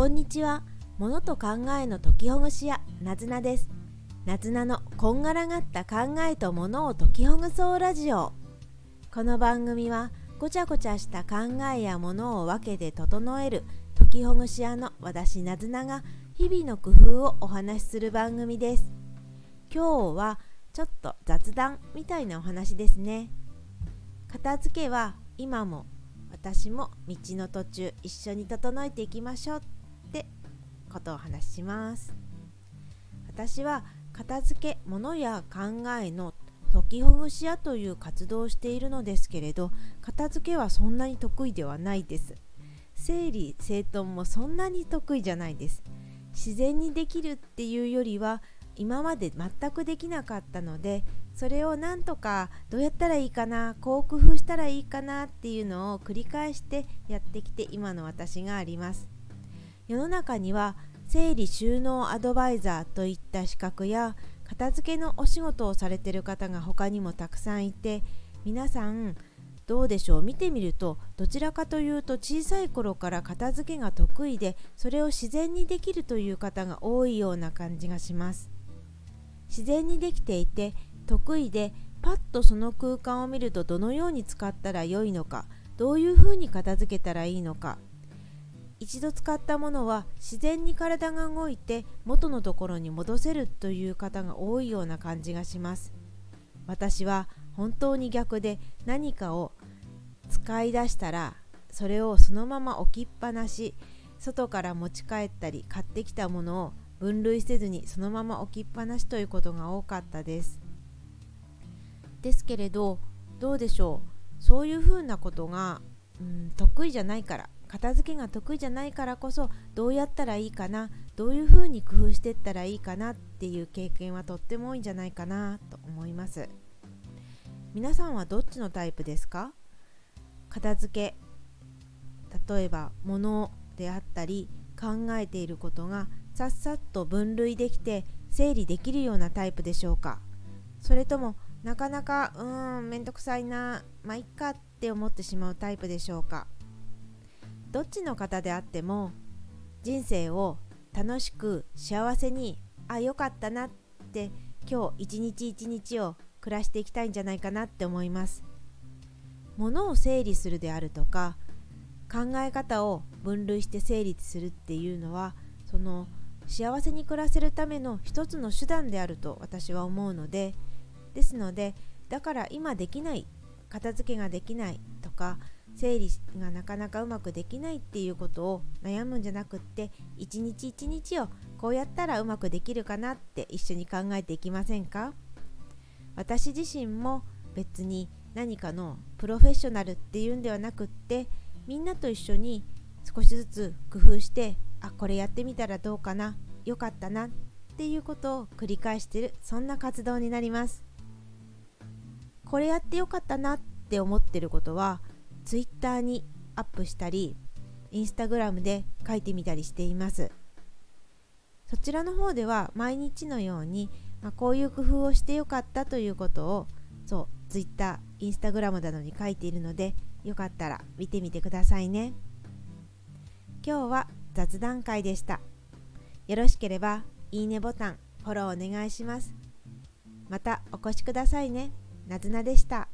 こんにちは。物と考えの解きほぐし屋なずなです。なずなのこんがらがった考えと物を解きほぐそうラジオ。この番組はごちゃごちゃした考えや物を分けて整える解きほぐし屋の私なずなが日々の工夫をお話しする番組です。今日はちょっと雑談みたいなお話ですね。片付けは今も私も道の途中一緒に整えていきましょう。っことを話しします。私は片付け物や考えの解きほぐし屋という活動をしているのですけれど片付けはそんなに得意ではないです。整理整頓もそんなに得意じゃないです。自然にできるっていうよりは今まで全くできなかったのでそれをなんとかどうやったらいいかなこう工夫したらいいかなっていうのを繰り返してやってきて今の私があります。世の中には整理収納アドバイザーといった資格や片付けのお仕事をされてる方が他にもたくさんいて皆さんどうでしょう？見てみるとどちらかというと小さい頃から片付けが得意でそれを自然にできるという方が多いような感じがします。自然にできていて得意でパッとその空間を見るとどのように使ったらよいのかどういうふうに片付けたらいいのか一度使ったものは自然に体が動いて元のところに戻せるという方が多いような感じがします。私は本当に逆で何かを使い出したらそれをそのまま置きっぱなし外から持ち帰ったり買ってきたものを分類せずにそのまま置きっぱなしということが多かったです。ですけれどどうでしょう？そういうふうなことが、うん、得意じゃないから。片付けが得意じゃないからこそどうやったらいいかなどういうふうに工夫していったらいいかなっていう経験はとっても多いんじゃないかなと思います。皆さんはどっちのタイプですか？片付け例えば物であったり考えていることがさっさっと分類できて整理できるようなタイプでしょうか？それともなかなかうーんめんどくさいなまあいっかって思ってしまうタイプでしょうか？どっちの方であっても人生を楽しく幸せにあよかったなって今日一日一日を暮らしていきたいんじゃないかなって思います。物を整理するであるとか考え方を分類して整理するっていうのはその幸せに暮らせるための一つの手段であると私は思うのでですのでだから今できない片付けができないとか整理がなかなかうまくできないっていうことを悩むんじゃなくって一日一日をこうやったらうまくできるかなって一緒に考えていきませんか？私自身も別に何かのプロフェッショナルっていうんではなくってみんなと一緒に少しずつ工夫してあこれやってみたらどうかなよかったなっていうことを繰り返してるそんな活動になります。これやってよかったなって思ってることは Twitter にアップしたり Instagram で書いてみたりしています。そちらの方では毎日のように、まあ、こういう工夫をしてよかったということをそう Twitter、Instagram などに書いているのでよかったら見てみてくださいね。今日は雑談会でした。よろしければいいねボタンフォローお願いします。またお越しくださいね。なずなでした。